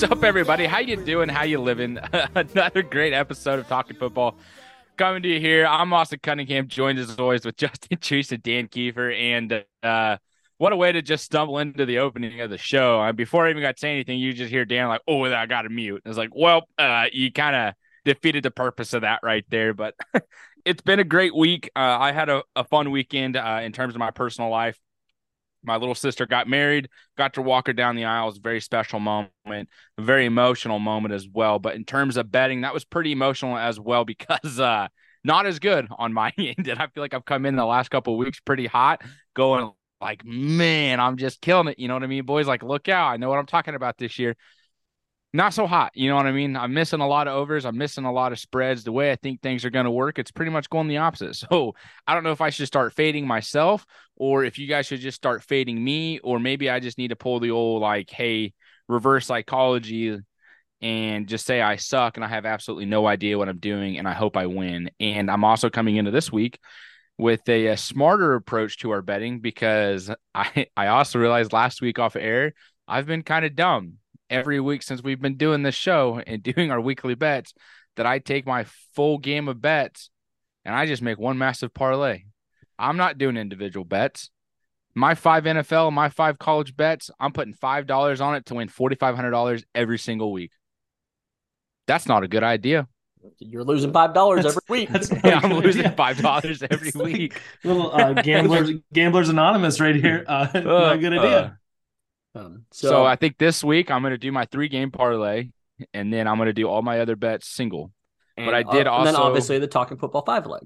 What's up, everybody? How you doing? How you living? Another great episode of Talking Football coming to you here. I'm Austin Cunningham, joined as always with Justin Treese and Dan Kiefer. And uh, what a way to just stumble into the opening of the show. Uh, before I even got to say anything, you just hear Dan like, "Oh, I got to mute." It's like, well, uh, you kind of defeated the purpose of that right there. But it's been a great week. Uh, I had a, a fun weekend uh, in terms of my personal life my little sister got married, got to walk her down the aisle. It was a very special moment, a very emotional moment as well. But in terms of betting, that was pretty emotional as well because uh not as good on my end. And I feel like I've come in the last couple weeks pretty hot, going like, man, I'm just killing it. You know what I mean? Boys, like, look out. I know what I'm talking about this year not so hot. You know what I mean? I'm missing a lot of overs. I'm missing a lot of spreads. The way I think things are going to work, it's pretty much going the opposite. So I don't know if I should start fading myself or if you guys should just start fading me, or maybe I just need to pull the old like, hey, reverse psychology and just say I suck and I have absolutely no idea what I'm doing and I hope I win. And I'm also coming into this week with a, a smarter approach to our betting because I, I also realized last week off air, I've been kind of dumb every week since we've been doing this show and doing our weekly bets that I take my full game of bets and I just make one massive parlay. I'm not doing individual bets. My five NFL, my five college bets, I'm putting five dollars on it to win forty five hundred dollars every single week. That's not a good idea. You're losing five dollars every week. yeah, I'm losing idea. five dollars every week. Little uh, gamblers, gamblers anonymous right here. Uh, uh, not a good idea. Uh, um, so, so I think this week I'm going to do my three game parlay, and then I'm going to do all my other bets single. but I did uh, also, and then obviously the talking football five leg.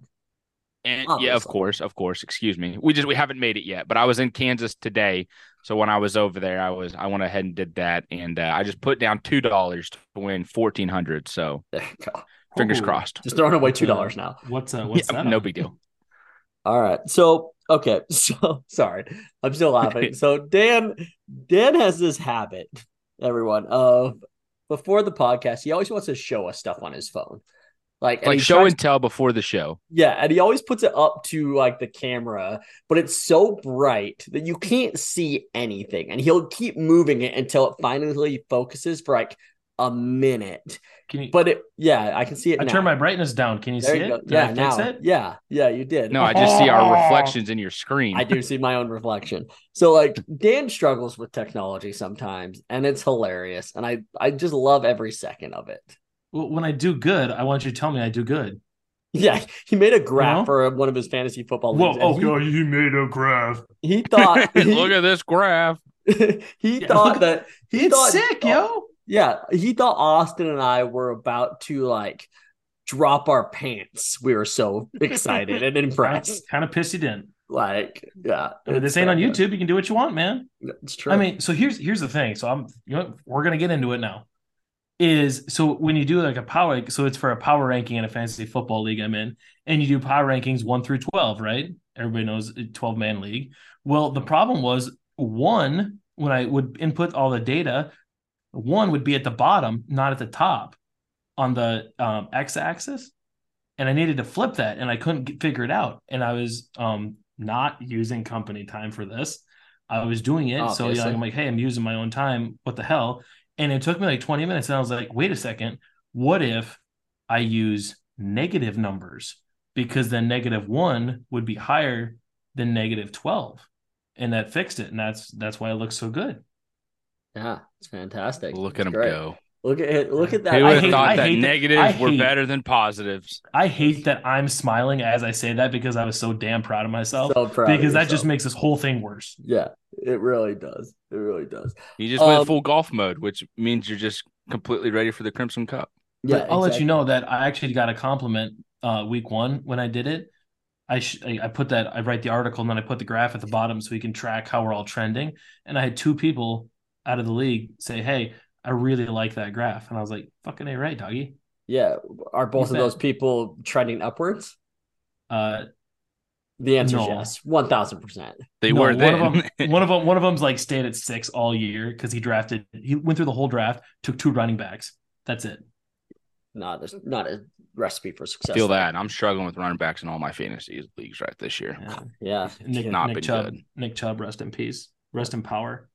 And obviously. yeah, of course, of course. Excuse me. We just we haven't made it yet, but I was in Kansas today, so when I was over there, I was I went ahead and did that, and uh, I just put down two dollars to win fourteen hundred. So fingers Ooh, crossed. Just throwing away two dollars now. What's uh, what's yeah, that? No big deal. All right. So okay. So sorry. I'm still laughing. so Dan Dan has this habit, everyone, of before the podcast, he always wants to show us stuff on his phone. Like, like show tries, and tell before the show. Yeah, and he always puts it up to like the camera, but it's so bright that you can't see anything. And he'll keep moving it until it finally focuses for like a minute. Can you? But it, yeah, I can see it. I now. turn my brightness down. Can you there see you it? Did yeah, now. It? Yeah, yeah, you did. No, I just see our oh. reflections in your screen. I do see my own reflection. So like Dan struggles with technology sometimes, and it's hilarious, and I I just love every second of it. Well, when I do good, I want you to tell me I do good. Yeah, he made a graph you for one of his fantasy football leagues. Whoa, oh, he, he made a graph. He thought. he, Look at this graph. he yeah, thought that he thought, sick, yo. Yeah, he thought Austin and I were about to like drop our pants. We were so excited and impressed. kind of pissed he didn't. Like, yeah, this ain't on YouTube. You can do what you want, man. It's true. I mean, so here's here's the thing. So I'm, you know, we're gonna get into it now. Is so when you do like a power, so it's for a power ranking in a fantasy football league I'm in, and you do power rankings one through twelve, right? Everybody knows twelve man league. Well, the problem was one when I would input all the data, one would be at the bottom, not at the top on the um, x axis. And I needed to flip that and I couldn't get, figure it out. And I was um, not using company time for this. I was doing it. so you know, I'm like, hey, I'm using my own time. What the hell? And it took me like 20 minutes. And I was like, wait a second. What if I use negative numbers? Because then negative one would be higher than negative 12. And that fixed it. And that's that's why it looks so good. Yeah, it's fantastic. Look it's at him great. go. Look at look at that. Who would have thought that negatives were better than positives? I hate that I'm smiling as I say that because I was so damn proud of myself. So proud because that just makes this whole thing worse. Yeah, it really does. It really does. You just um, went full golf mode, which means you're just completely ready for the Crimson Cup. Yeah, I'll exactly. let you know that I actually got a compliment uh, week one when I did it. I, sh- I put that I write the article and then I put the graph at the bottom so we can track how we're all trending. And I had two people out of the league say, "Hey, I really like that graph," and I was like, "Fucking a right, doggy." Yeah, are both of those people trending upwards? Uh, the answer no. is yes, one thousand percent. They no, were. Then. One of them, one of them, one of them's like stayed at six all year because he drafted. He went through the whole draft, took two running backs. That's it. No, there's not a recipe for success. Feel that I'm struggling with running backs in all my fantasy leagues right this year. Yeah, yeah. Nick, not Nick been Chubb, good. Nick Chubb, rest in peace, rest in power.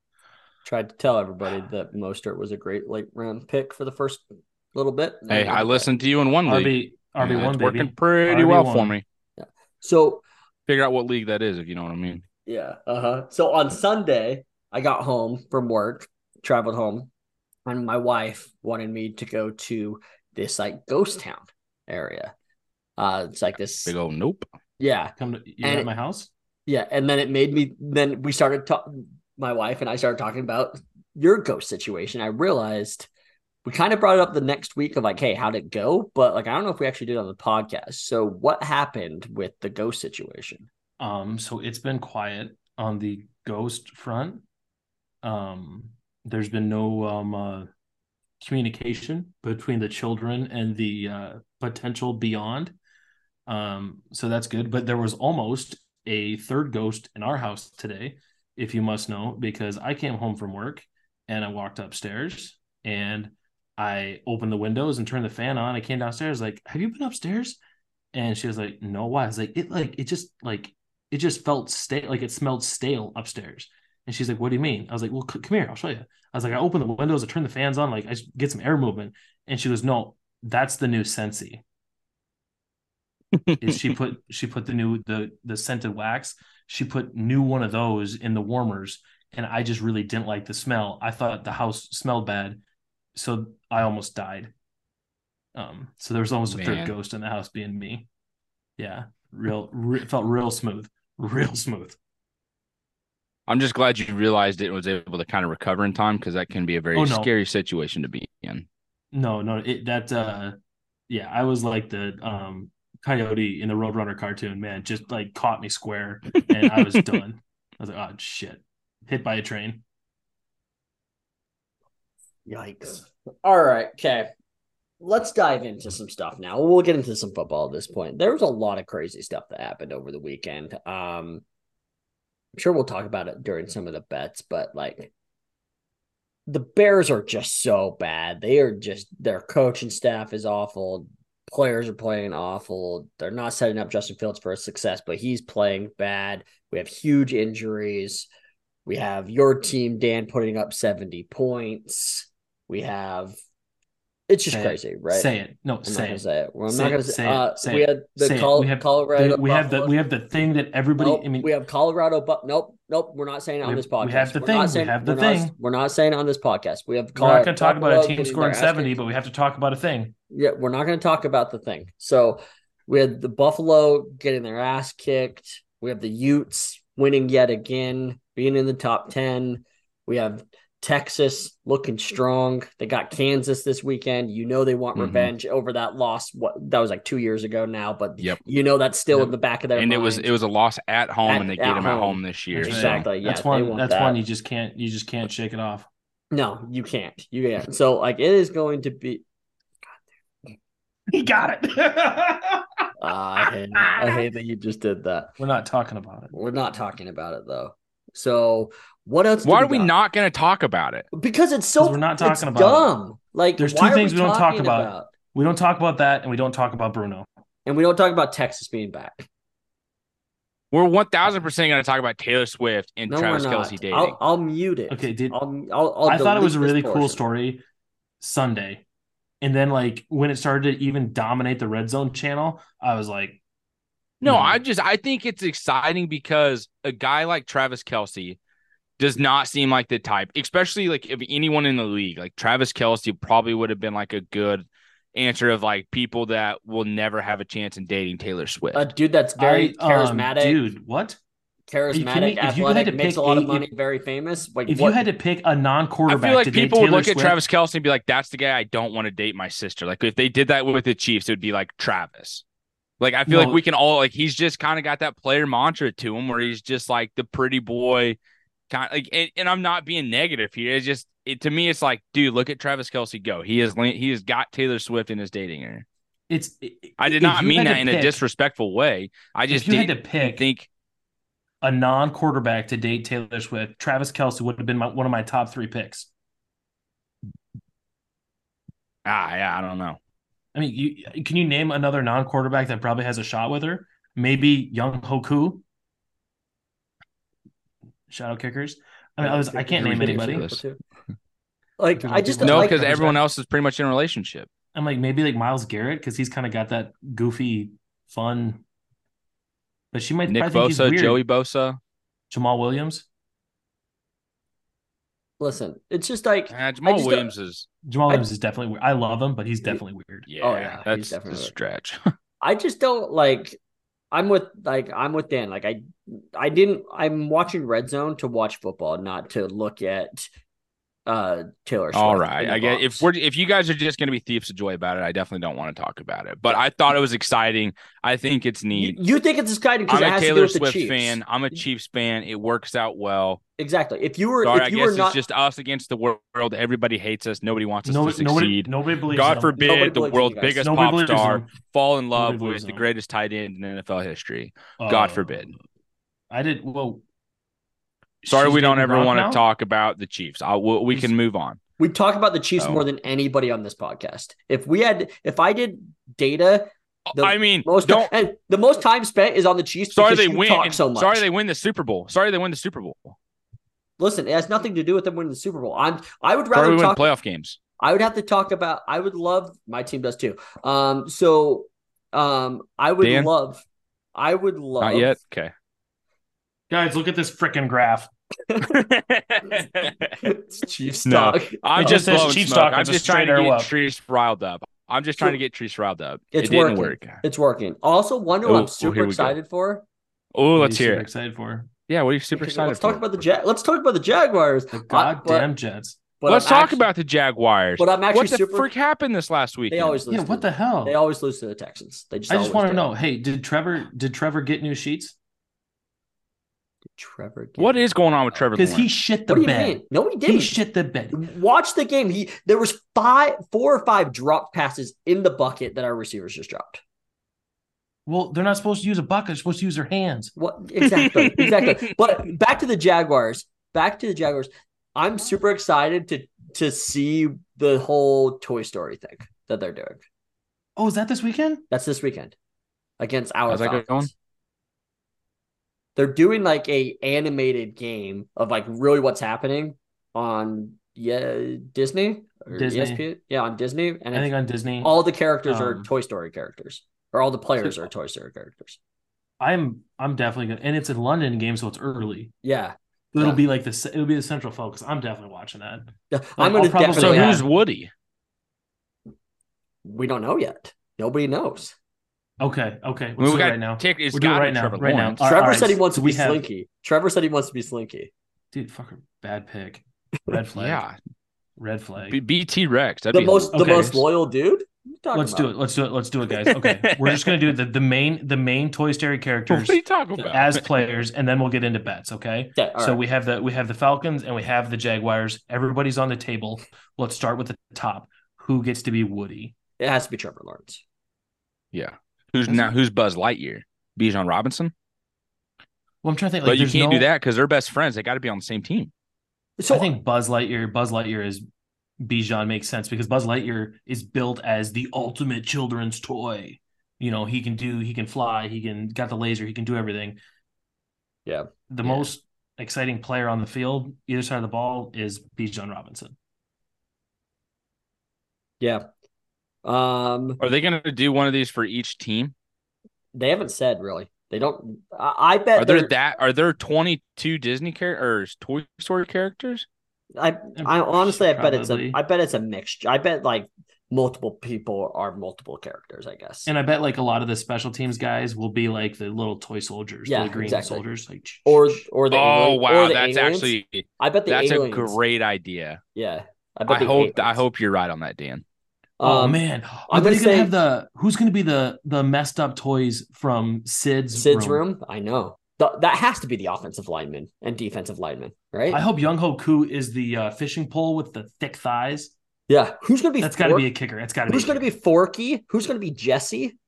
Tried to tell everybody that Mostert was a great late round pick for the first little bit. Hey, I listened to you in one league. RB RB one it's baby. working pretty well for me. Yeah. So Figure out what league that is, if you know what I mean. Yeah. Uh huh. So on Sunday, I got home from work, traveled home, and my wife wanted me to go to this like ghost town area. Uh, it's like this. Big old nope. Yeah. Come to you at my house. Yeah. And then it made me, then we started talking, my wife and I started talking about your ghost situation. I realized we kind of brought it up the next week of like, hey, how'd it go? But like, I don't know if we actually did on the podcast. So what happened with the ghost situation? Um, so it's been quiet on the ghost front. Um, there's been no um uh, communication between the children and the uh, potential beyond. Um, so that's good. But there was almost a third ghost in our house today, if you must know, because I came home from work and I walked upstairs and I opened the windows and turned the fan on. I came downstairs like, "Have you been upstairs?" And she was like, "No, why?" I was like, "It like it just like it just felt stale, like it smelled stale upstairs." And she's like, "What do you mean?" I was like, "Well, c- come here, I'll show you." I was like, "I opened the windows, I turned the fans on, like I get some air movement." And she goes, "No, that's the new Scentsy." Is she put she put the new the the scented wax? She put new one of those in the warmers, and I just really didn't like the smell. I thought the house smelled bad, so I almost died. Um, so there was almost a third ghost in the house being me. Yeah, real, re- felt real smooth, real smooth. I'm just glad you realized it and was able to kind of recover in time because that can be a very Oh, no. scary situation to be in. No, no, it that uh, yeah, I was like the um coyote in the Roadrunner cartoon. Man, just like caught me square, and I was done. I was like, oh shit, hit by a train. Yikes. All right. Okay. Let's dive into some stuff now. We'll get into some football at this point. There was a lot of crazy stuff that happened over the weekend. Um, I'm sure we'll talk about it during some of the bets, but like the Bears are just so bad. They are just their coaching staff is awful. Players are playing awful. They're not setting up Justin Fields for a success, but he's playing bad. We have huge injuries. We have your team, Dan, putting up 70 points. We have it's just Say it. crazy, right? Say it. No, I'm say not it. say it. Well, I'm Say not gonna say, Say it. uh, Say we it. had the. Col- We have- Colorado. we have the we have the thing that everybody. Nope, I mean, we have Colorado, but nope, nope. We're not saying it on We- this we podcast. have the We're thing, Not we have the we're not- thing. we're not saying it on this podcast. We have. we're not going to talk about a team scoring seventy, but we have to talk about a thing. Yeah, we're not going to talk about the thing. So we had the Buffalo getting their ass kicked. We have the Utes winning yet again, being in the top 10. We have Texas looking strong. They got Kansas this weekend. You know they want Mhm. revenge over that loss. What that was like two years ago now, but Yep. you know that's still Yep. in the back of their And it was it was a loss at home, At- and they at get him at home. home this year. That's So exactly. Yeah, that's they one. That's that. one you just can't. You just can't shake it off. no, you can't. You can't. So like it is going to be. He got it. Uh, I, hate, I hate that you just did that. We're not talking about it. We're not talking about it though. So what else? why are we got? not going to talk about it? Because it's so we're not it's talking about it. dumb. Like There's two things we don't talk talking about. We don't talk about that, and we don't talk about Bruno. and we don't talk about Texas being back. We're one thousand percent going to talk about Taylor Swift and No, Travis. Kelce dating. I'll, I'll mute it. Okay, did I'll, I'll, I'll I thought it was a delete this really cool story Sunday, and then like when it started to even dominate the Red Zone channel, I was like, No, Mhm. I just I think it's exciting because a guy like Travis Kelce does not seem like the type, especially like if anyone in the league, like Travis Kelce probably would have been like a good answer of like people that will never have a chance in dating Taylor Swift. A dude that's very I- um, charismatic, dude. What charismatic, if you athletic, to makes a lot of a- money, very famous. Like if what? you had to pick a non-quarterback? I feel like to people would Taylor look at Travis Kelce and be like, "That's the guy I don't want to date my sister." Like if they did that with the Chiefs, it would be like Travis. Like I feel like we can all like he's just kind of got that player mantra to him, where he's just like the pretty boy, kind like. And, and I'm not being negative here. It's just it, to me, it's like, dude, look at Travis Kelce go. He has he has got Taylor Swift in his dating area. It's. I did not mean that to in a disrespectful way. I just you had to pick- think a non-quarterback to date Taylor Swift. Travis Kelce would have been my, one of my top three picks. ah yeah, I don't know. I mean, you can you name another non-quarterback that probably has a shot with her? Maybe Younghoe Koo. Shadow kickers. I mean, I was I can't name anybody. Like I just No, because Like- everyone else is pretty much in a relationship. I'm like maybe like Myles Garrett because he's kind of got that goofy, fun. But she might Nick probably think Bosa, weird. Joey Bosa. Jamaal Williams. listen, it's just like Uh, Jamaal just Williams is Jamaal I- Williams is definitely weird. I love him, but he's definitely weird. yeah, Oh, yeah, he's that's definitely a stretch. I just don't like. I'm with like I'm with Dan. Like I, I didn't. I'm watching Red Zone to watch football, not to look at uh Taylor. Swift All right, I get if we're if you guys are just gonna be thieves of joy about it, I definitely don't want to talk about it. But I thought it was exciting. I think it's neat. you think it's exciting because I'm it a has to do Taylor Swift fan. I'm a Chiefs fan. It works out well. Exactly. If you were, Sorry, if I you guess were it's not, just us against the world. Everybody hates us. Nobody wants us No, to nobody, succeed. nobody believes. God forbid Nobody the world's biggest Nobody pop star him. fall in love believes with the him. greatest tight end in NFL history. God Oh. forbid. I did. Well, Sorry, we don't ever want now? to talk about the Chiefs. I, we, we can move on. we talk about the Chiefs Oh. more than anybody on this podcast. If we had, if I did data, uh, The I mean, most don't. and the most time spent is on the Chiefs. Sorry, they win. talk so much. Sorry, they win the Super Bowl. Sorry, they win the Super Bowl. Listen, it has nothing to do with them winning the Super Bowl. I'm. I would rather we win talk. playoff games. I would have to talk about. I would love. My team does too. Um. So, um. I would Dan? love. I would love. Not yet. Okay. guys, look at this freaking graph. it's Chiefs No. talk. I'm just just says blowing Chiefs smoke. I'm It's a just trying to get up. Treese riled up. I'm just trying to get Treese riled up. It's it didn't working. work. It's working. Also, one who I'm super here we go. excited for. Oh, What are let's hear super. Excited for Yeah, what are you super excited Let's for? talk about the Jag. Let's talk about the Jaguars. the I- goddamn but- Jets. but Let's I'm talk actually- about the Jaguars. But I'm actually what the super. frick happened this last week? they always lose. Yeah, to what the hell? They always lose to the Texans. They just. I just want to know. Hey, did Trevor? Did Trevor get new sheets? Trevor. get- What is going on with Trevor? Because he shit the What do you bed. mean? No, he He didn't. He shit the bed. Watch the game. He there was five, four or five drop passes in the bucket that our receivers just dropped. Well, they're not supposed to use a bucket. They're supposed to use their hands. What exactly? exactly. But back to the Jaguars. Back to the Jaguars. I'm super excited to to see the whole Toy Story thing that they're doing. Oh, is that this weekend? That's this weekend against our How's that Falcons. going? They're doing like a animated game of like really what's happening on yeah Disney or Disney. ESPN. Yeah, on Disney, and I think on Disney. all the characters are Um, Toy Story characters, or all the players are Toy Story characters. I'm I'm definitely gonna, and it's a London game, so it's early. Yeah, It'll Yeah. be like the it'll be the central focus. I'm definitely watching that. Yeah, I'll I'm gonna probably- definitely. So Yeah. who's Woody? we don't know yet. Nobody knows. Okay, okay. I mean, Let's we do it got right now. Take, it's We're doing it got right now, Trevor right now. Lawrence. All right, Trevor all said he wants so to be have- Slinky. Trevor said he wants to be Slinky. Dude, fucker, bad pick. Red flag. Yeah, Red flag. B- BT Rex. That'd The be most, the Okay. most loyal dude. What are you talking Let's do it. Let's do it. Let's do it, guys. Okay, we're just gonna do the the main the main Toy Story What characters are you talking about? as players, and then we'll get into bets. Okay. Okay, all so right. we have the we have the Falcons and we have the Jaguars. Everybody's on the table. Let's start with the top. Who gets to be Woody? it has to be Trevor Lawrence. yeah. Who's That's- now? Who's Buzz Lightyear? Bijan Robinson. Well, I'm trying to think. Like, but you can't no- do that because they're best friends. They got to be on the same team. So I think Buzz Lightyear, Buzz Lightyear is Bijan makes sense because Buzz Lightyear is built as the ultimate children's toy. You know, he can do, he can fly, he can got the laser, he can do everything. Yeah. The Yeah. most exciting player on the field, either side of the ball, is Bijan Robinson. yeah. Um, Are they going to do one of these for each team? they haven't said really. They don't. I, I bet Are there that? Are there twenty two Disney characters or Toy Story characters? I, I honestly, I bet it's a I bet it's a mixture. I bet like multiple people are multiple characters. I guess. And I bet like a lot of the special teams guys will be like the little toy soldiers, Yeah, the green exactly. soldiers, like or or the Oh alien- wow, the that's aliens. actually I bet the that's aliens. a great idea. Yeah, I bet I the hope I hope you're right on that, Dan. Oh Um, man, I'm I'm gonna gonna, say- have the who's gonna be the the messed up toys from Sid's Sid's room. I know Th- that has to be the offensive lineman and defensive lineman, right? I hope Younghoe Koo is the uh, fishing pole with the thick thighs. yeah. Who's gonna be? That's got to be a kicker. That's got to be. Who's a going to kicker. be Forky? Who's going to be Jesse?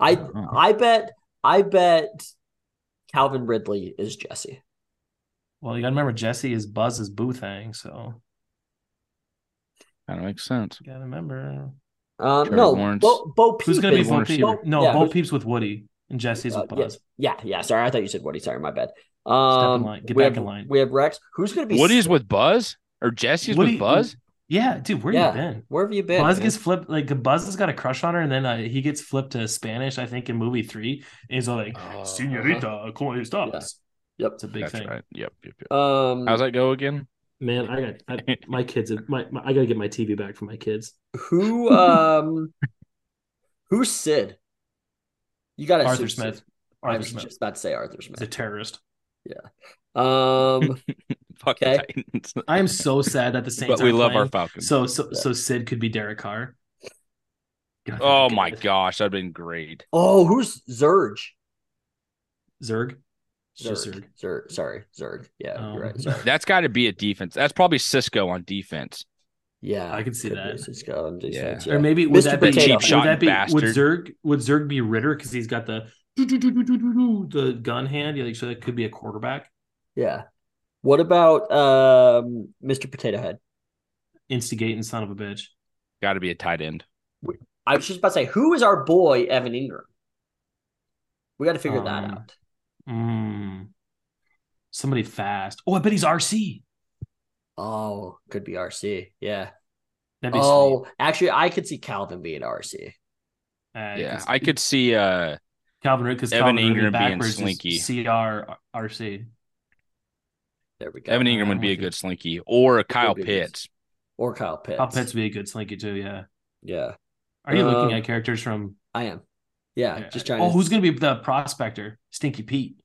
I Uh-huh. I bet I bet Calvin Ridley is Jesse. Well, you got to remember Jesse is Buzz's boo thing, so That makes sense. you got to remember Um, Trevor no, Lawrence. Bo, Bo Peep who's going to be is- Bo Peep. receiver. No, Yeah, Bo Peep's with Woody and Jesse's uh, with Buzz. yeah, yeah. Sorry, I thought you said Woody. Sorry, my bad. Um, line. Get back have, in line. We have Rex. Who's going to be Woody's with Buzz or Jesse's Woody- with Buzz. Yeah, dude, where Yeah. you been? Where have you been? Buzz man? gets flipped. Like Buzz has got a crush on her, and then uh, he gets flipped to Spanish. I think in movie three, and he's all like, Oh, "Señorita, ¿cómo estás?" Yeah. Yep. It's a big That's thing. right. Yep. yep, yep. Um, How's that go again? Man, I got I, my kids. My, my I got to get my TV back for my kids. who um, who's Sid? You got to Arthur Smith. I was Smith just about to say Arthur is a terrorist. Yeah. Um, Fuck the Okay. Titans. I am so sad that the Saints. but we aren't love our playing. Falcons. So so Yeah. so Sid could be Derek Carr. God, oh my good. gosh, that'd been great. oh, who's Zurg? Zerg. Zurg. just Zurg. Zerg. Sorry, Zurg. Yeah, you're right. Sorry. That's got to be a defense. That's probably Cisco on defense. Yeah, I can see could be that. Cisco on Yeah. Or maybe would Mr. that be Potato. would Cheap shot that be would bastard. Zurg would Zurg be Ridder because he's got the the gun hand? Yeah, like, so that could be a quarterback. Yeah. What about um, Mr. Potato Head? Instigating son of a bitch. Got to be a tight end. I was just about to say, who is our boy Evan Engram? We got to figure that Um, out. Mm. Somebody fast. Oh, I bet he's RC. Oh, could be RC. Yeah. That'd be Oh, actually, I could see Calvin being RC. Uh, Yeah, I could see. uh Calvin because Evan Calvin Engram being backwards is slinky. CR RC. There we go. Evan Engram would be a good slinky, or a Kyle. Pitts. or Kyle Pitts. Kyle Pitts would be a good slinky too. Yeah. Yeah, Are you looking Um, at characters from? I am. Yeah, just trying. Oh, to, who's gonna be the prospector? Stinky Pete.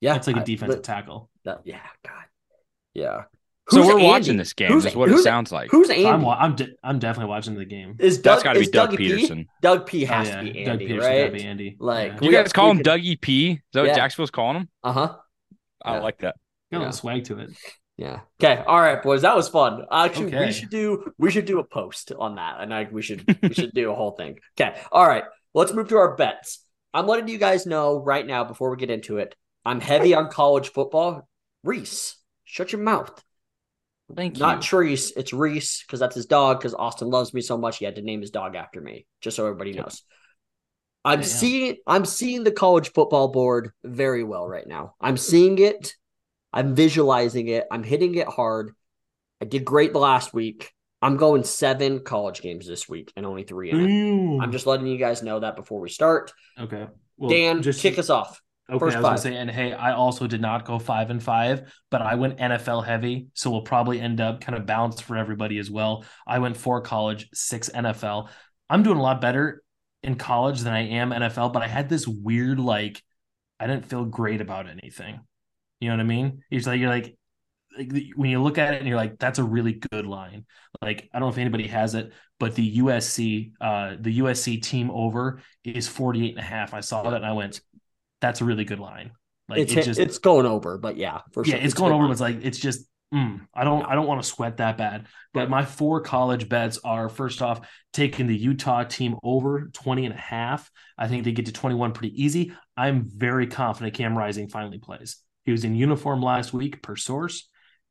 Yeah, That's like a defensive but- tackle. that- yeah, God. Yeah. So we're Andy? watching this game. Who's, is what it sounds like. Who's Andy? I'm, I'm, de- I'm definitely watching the game. is Doug? That's got to be is Doug Dougie P? Pederson. Doug P Oh, has yeah. to be Andy, Doug Andy, Pederson gotta right? be Andy. Like, yeah. You guys got- call him could- Dougie P? Is that what Yeah. Jacksonville's calling him? Uh huh. I Yeah. like that. got a yeah. little swag to it. Yeah. Okay. All right, boys. That was fun. Actually, Okay. we should do we should do a post on that, and I we should we should do a whole thing. Okay. All right. Let's move to our bets. I'm letting you guys know right now before we get into it. I'm heavy on college football. Reese, shut your mouth. Thank you. Not. Treese. It's Reese because that's his dog. Because Austin loves me so much, he had to name his dog after me. Just so everybody Yep. knows. I'm Damn. seeing. I'm seeing the college football board very well right now. I'm seeing it. I'm visualizing it. I'm hitting it hard. I did great last week. I'm going seven college games this week and only three in it. I'm just letting you guys know that before we start. okay. Well, Dan, just kick us off. Okay, First I was gonna say, and hey, I also did not go five and five, but I went NFL heavy, so we'll probably end up kind of balanced for everybody as well. I went four college, six NFL. I'm doing a lot better in college than I am NFL, but I had this weird like I didn't feel great about anything. You know what I mean? It's like you're like like when you look at it and you're like, that's a really good line. Like I don't know if anybody has it, but the USC, uh, the USC team over is 48 and a half. I saw that and I went, that's a really good line. Like it's it just it's going over, but yeah, for yeah, sure. it's a going over. But it's like it's just mm, I don't I don't want to sweat that bad. But my four college bets are first off taking the Utah team over 20 and a half. I think they get to 21 pretty easy. I'm very confident Cam Rising finally plays. He was in uniform last week per source,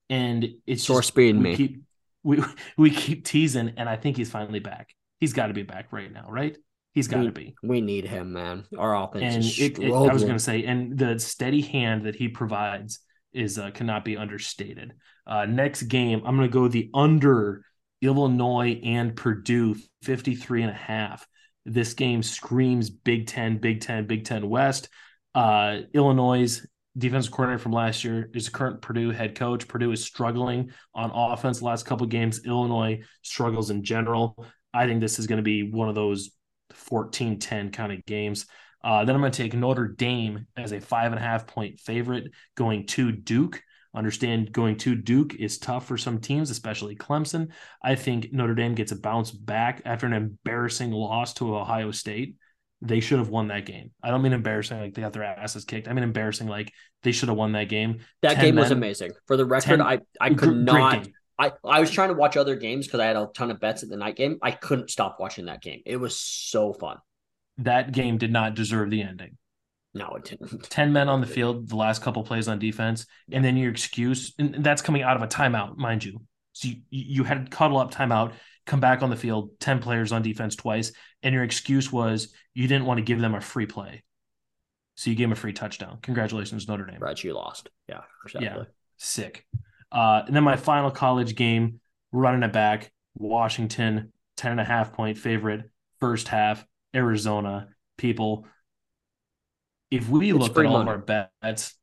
and it's Source just, being we me. Keep, we we keep teasing, and I think he's finally back. He's got to be back right now, right? He's got to be. We need him, man. Our offense And is it, it- I was going to say, and the steady hand that he provides is uh, cannot be understated. Uh, next game, I'm going to go the under Illinois and Purdue 53 and a half. This game screams Big Ten, Big Ten, Big Ten West. Uh, Illinois' defensive coordinator from last year is the current Purdue head coach. Purdue is struggling on offense the last couple of games. Illinois struggles in general. I think this is going to be one of those 14 10 kind of games. Uh, then I'm going to take Notre Dame as a five and a half point favorite going to Duke. Understand going to Duke is tough for some teams, especially Clemson. I think Notre Dame gets a bounce back after an embarrassing loss to Ohio State. They should have won that game. I don't mean embarrassing like they got their asses kicked. I mean embarrassing like they should have won that game. that 10 game was amazing. For the record, 10 I I could not game. I, I was trying to watch other games because I had a ton of bets at the night game. I couldn't stop watching that game. It was so fun. That game did not deserve the ending. No, it didn't. 10 men on the field, the last couple plays on defense, and then your excuse, and that's coming out of a timeout, mind you. So you, you had to cuddle up timeout, come back on the field, 10 players on defense twice, and your excuse was you didn't want to give them a free play. So you gave him a free touchdown. Congratulations, Notre Dame. Right, you lost. Yeah, exactly. Yeah. Sick. Uh, and then my final college game, running it back, Washington, 10 and a half point favorite, first half, Arizona. People, if we It's looked at all of our bets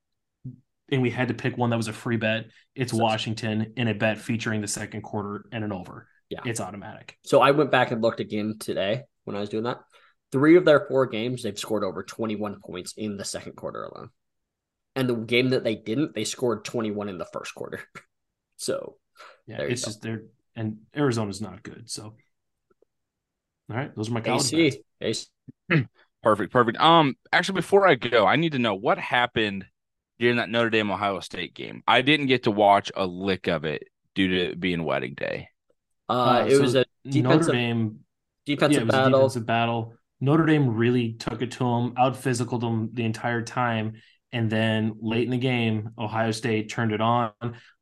and we had to pick one that was a free bet, it's Such- Washington in a bet featuring the second quarter and an over. Yeah. It's automatic. So I went back and looked again today when I was doing that. Three of their four games, they've scored over 21 points in the second quarter alone. And the game that they didn't, they scored 21 in the first quarter. So Yeah. There you it's go. just they're, and Arizona's not good. So, all right. Those are my college bets. AC, AC. Perfect, perfect. Um, actually, before I go, I need to know what happened during that Notre Dame Ohio State game. I didn't get to watch a lick of it due to it being wedding day. Uh, Uh, it so was a Notre defensive- Dame defensive yeah, it was battle. a defensive battle. Notre Dame really took it to them, out physicaled them the entire time. And then late in the game, Ohio State turned it on.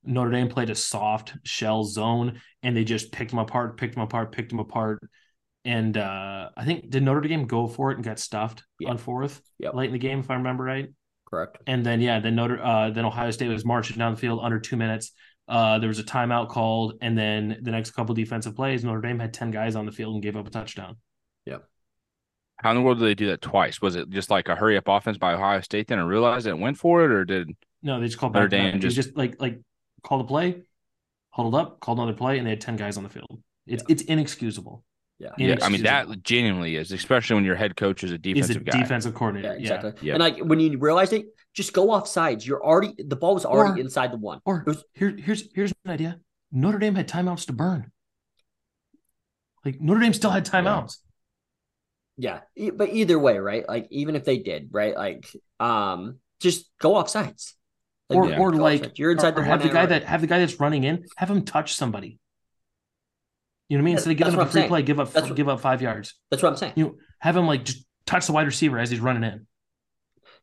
Notre Dame played a soft shell zone and they just picked them apart, picked them apart, picked them apart. And uh, I think did Notre Dame go for it and got stuffed Yeah. on fourth Yep. late in the game, if I remember right. Correct. And then yeah, then Notre uh, then Ohio State was marching down the field under two minutes. Uh, there was a timeout called, and then the next couple defensive plays, Notre Dame had ten guys on the field and gave up a touchdown. How in the world did they do that twice? Was it just like a hurry up offense by Ohio State then and realized it and went for it, or did No, they just called Notre back. Dame It was just- just like like called a play, huddled up, called another play, and they had ten guys on the field. It's it's inexcusable. Yeah. yeah? I mean that genuinely is, especially when your head coach is a He's a defensive guy. defensive coordinator. Yeah, exactly. Yeah. And like when you realize it, just go off sides. You're already the ball was already Or- inside the one. Or It was- here here's here's an idea. Notre Dame had timeouts to burn. Like Notre Dame still had timeouts. Yeah, but either way, right? Like even if they did, right? Like um, just go off sides. Or Yeah. or like you're inside or the have the guy that have the guy that's running in have him touch somebody. You know what I mean? Instead of giving him what a free saying. play, give up That's what- give up five yards. That's what I'm saying. You know, have him like just touch the wide receiver as he's running in.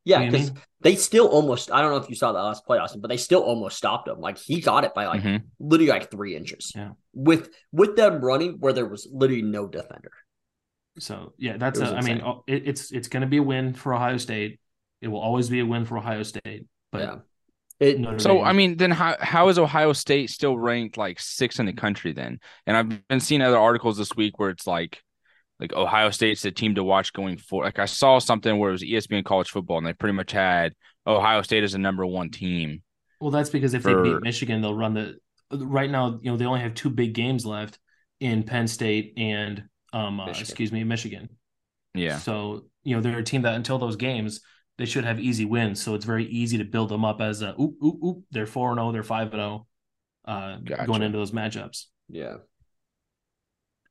Yeah, You know I because mean? they still almost. I don't know if you saw that last play, Austin, but they still almost stopped him. Like he got it by like Mhm. literally like three inches. Yeah. With with them running where there was literally no defender. So yeah, that's It a, was I mean, oh, it, it's it's going to be a win for Ohio State. It will always be a win for Ohio State. But yeah. It, Notre So Dame- I mean, then how how is Ohio State still ranked like six in the country then? And I've been seeing other articles this week where it's like like Ohio State's the team to watch going forward. Like I saw something where it was ESPN college football and they pretty much had Ohio State as the number one team. well, that's because if they beat Michigan, they'll run the. Right now, you know, they only have two big games left in Penn State and um, uh, Michigan. excuse me, Michigan. Yeah. So you know they're a team that until those games they should have easy wins. So it's very easy to build them up as a oop oop oop. They're four and zero. They're five and zero. Uh, Gotcha. going into those matchups. yeah.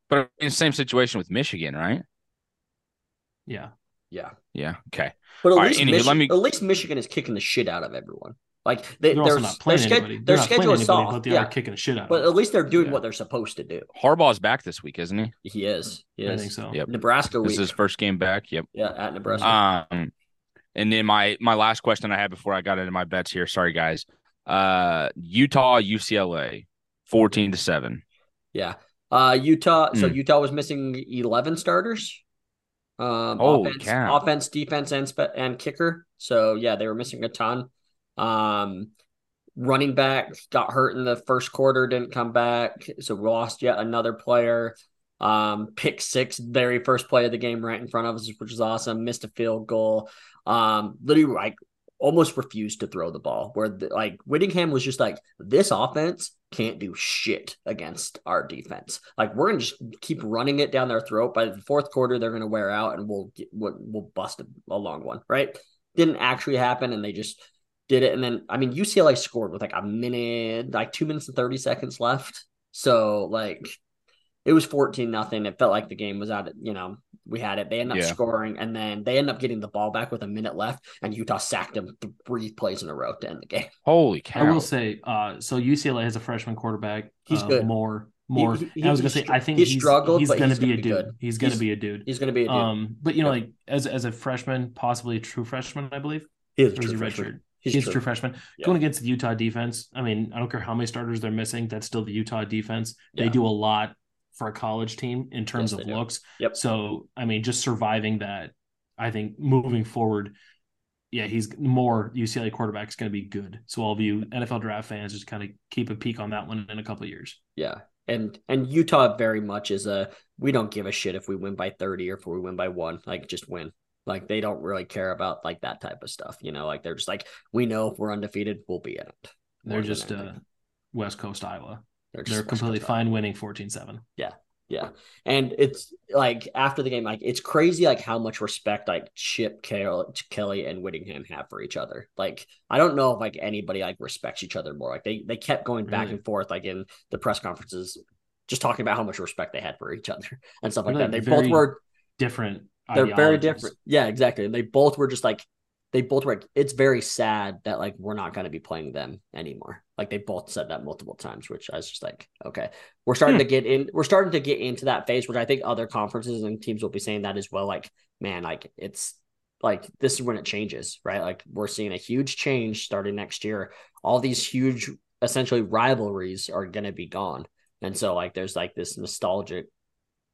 But in the same situation with Michigan, right? Yeah. Yeah. Yeah. Okay. But at All right, least anywho, Michi- let me- at least Michigan is kicking the shit out of everyone. Like they, They're also not playing sched- anybody. their They're not schedule playing is anybody, soft. but they yeah. are kicking the shit out. But at least they're doing Yeah. what they're supposed to do. Harbaugh's back this week, isn't he? He is. He them. I think so. Yep. Nebraska This week. is his first game back. Yep. yeah, at Nebraska. Um, and then my my last question I had before I got into my bets here. Sorry, guys. Uh, Utah, UCLA, fourteen to seven. yeah. Uh, Utah. So Hmm. Utah was missing eleven starters. Um, Holy offense, cow. offense, defense, and and kicker. So yeah, they were missing a ton. Um, running back got hurt in the first quarter, didn't come back, so we lost yet another player. Um, pick six, very first play of the game, right in front of us, which is awesome. Missed a field goal. Um, literally like almost refused to throw the ball. Where the, like Whittingham was just like, this offense can't do shit against our defense. Like we're gonna just keep running it down their throat. By the fourth quarter, they're gonna wear out, and we'll get, we'll, bust a long one. Right? Didn't actually happen, and they just did it. And then I mean, UCLA scored with like a minute, like two minutes and thirty seconds left. So like. It was 14 nothing. It felt like the game was out. Of, you know, we had it. They end up Yeah. scoring, and then they end up getting the ball back with a minute left, and Utah sacked them three plays in a row to end the game. Holy cow. I will say, uh, so UCLA has a freshman quarterback. He's uh, good. More, more. he- and I was gonna say, I think he he's struggled, he's but gonna he's be gonna a dude. good. He's gonna He's- be a dude. He's going to be a dude. Um, but you know, Yeah. like as as a freshman, possibly a true freshman, I believe. he is Or is he redshirt? He's, He's, true. a true freshman. Yeah. Going against the Utah defense. I mean, I don't care how many starters they're missing. That's still the Utah defense. They Yeah. do a lot for a college team in terms Yes, of looks. Yep. So, I mean, just surviving that, I think moving forward, yeah, he's more UCLA quarterback is going to be good. So all of you NFL draft fans just kind of keep a peek on that one in a couple of years. Yeah. And and Utah very much is a we don't give a shit if we win by 30 or if we win by 1, like just win. Like they don't really care about like that type of stuff, you know, like they're just like we know if we're undefeated, we'll be in it. They're just uh West Coast Iowa. They're, they're West completely Coast fine winning 14-7. Yeah. Yeah. And it's like after the game, like it's crazy like how much respect like Chip Carroll, Kelly and Whittingham have for each other. Like I don't know if like anybody like respects each other more. Like they they kept going back Really? and forth like in the press conferences, just talking about how much respect they had for each other and stuff like They're, that. They both were Different. They're very different. Yeah, exactly. They both were just like they both were like, it's very sad that like we're not going to be playing them anymore. Like they both said that multiple times, which I was just like, okay, we're starting Hmm. to get in. We're starting to get into that phase, which I think other conferences and teams will be saying that as well. Like, man, like it's like this is when it changes, right? Like we're seeing a huge change starting next year. All these huge, essentially rivalries are going to be gone, and so like there's like this nostalgic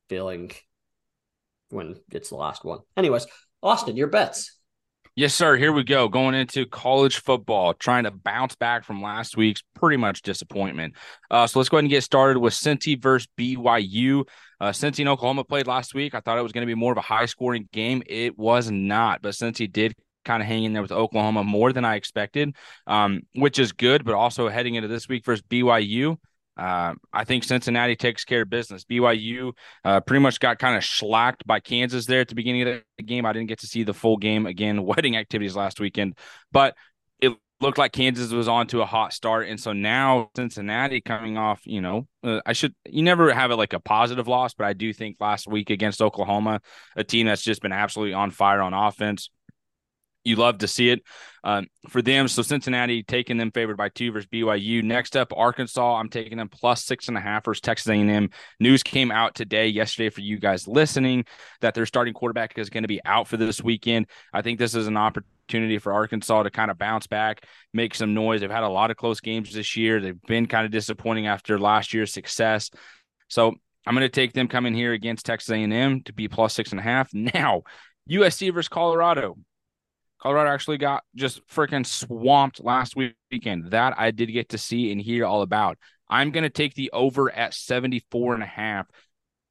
feeling when it's the last one. Anyways, Austin, your bets. Yes, sir. Here we go. Going into college football, trying to bounce back from last week's pretty much disappointment. Uh, so let's go ahead and get started with Cincy versus BYU. Uh, Cincy and Oklahoma played last week. I thought it was going to be more of a high scoring game. It was not, but Cincy did kind of hang in there with Oklahoma more than I expected, um, which is good. But also heading into this week versus BYU, uh, I think Cincinnati takes care of business. BYU uh, pretty much got kind of slacked by Kansas there at the beginning of the game. I didn't get to see the full game again, wedding activities last weekend, but it looked like Kansas was on to a hot start. And so now Cincinnati coming off, you know, uh, I should, you never have it like a positive loss, but I do think last week against Oklahoma, a team that's just been absolutely on fire on offense. You love to see it um, for them. So Cincinnati taking them favored by two versus BYU. Next up, Arkansas. I'm taking them plus six and a half versus Texas A&M. News came out today, yesterday, for you guys listening, that their starting quarterback is going to be out for this weekend. I think this is an opportunity for Arkansas to kind of bounce back, make some noise. They've had a lot of close games this year. They've been kind of disappointing after last year's success. So I'm going to take them coming here against Texas A&M to be plus six and a half. Now, USC versus Colorado. Colorado actually got just freaking swamped last weekend. That I did get to see and hear all about. I'm going to take the over at 74 and a half.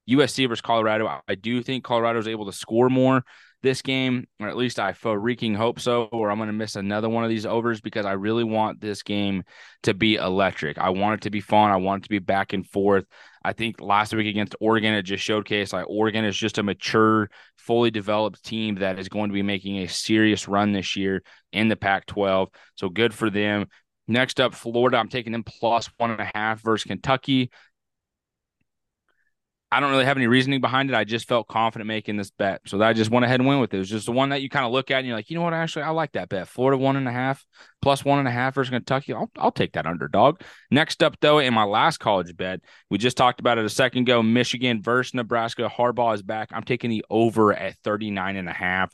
USC versus Colorado. I- do think Colorado is able to score more this game, or at least I freaking hope so, or I'm going to miss another one of these overs because I really want this game to be electric. I want it to be fun. I want it to be back and forth. I think last week against Oregon, it just showcased like Oregon is just a mature, fully developed team that is going to be making a serious run this year in the Pac 12. So good for them. Next up, Florida. I'm taking them plus one and a half versus Kentucky. I don't really have any reasoning behind it. I just felt confident making this bet. So I just went ahead and went with it. It was just the one that you kind of look at and you're like, you know what? Actually, I like that bet. Florida one and a half plus one and a half versus Kentucky. I'll, I'll take that underdog. Next up, though, in my last college bet, we just talked about it a second ago Michigan versus Nebraska. Harbaugh is back. I'm taking the over at 39 and a half.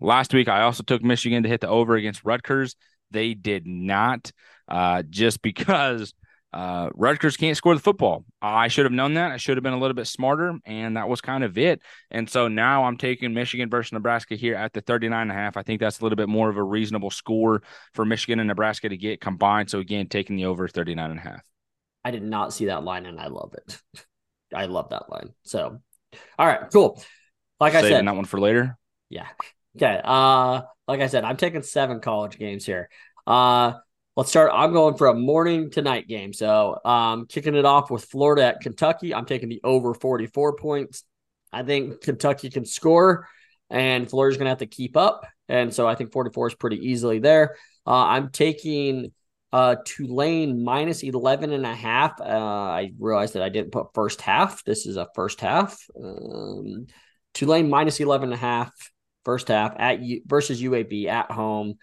Last week, I also took Michigan to hit the over against Rutgers. They did not, uh, just because uh, Rutgers can't score the football. I should have known that. I should have been a little bit smarter, and that was kind of it. And so now I'm taking Michigan versus Nebraska here at the 39 and a half. I think that's a little bit more of a reasonable score for Michigan and Nebraska to get combined. So again, taking the over 39 and a half. I did not see that line and I love it. I love that line. So, all right, cool. Like I said, that one for later. yeah. Okay. Uh, like I said, I'm taking seven college games here. Uh, let's start. I'm going for a morning to night game. So, um, kicking it off with Florida at Kentucky. I'm taking the over 44 points. I think Kentucky can score, and Florida's going to have to keep up. And so I think 44 is pretty easily there. Uh, I'm taking uh, Tulane minus 11 and a half. Uh, I realized that I didn't put first half. This is a first half. Um, Tulane minus 11 and a half first half at versus UAB at home.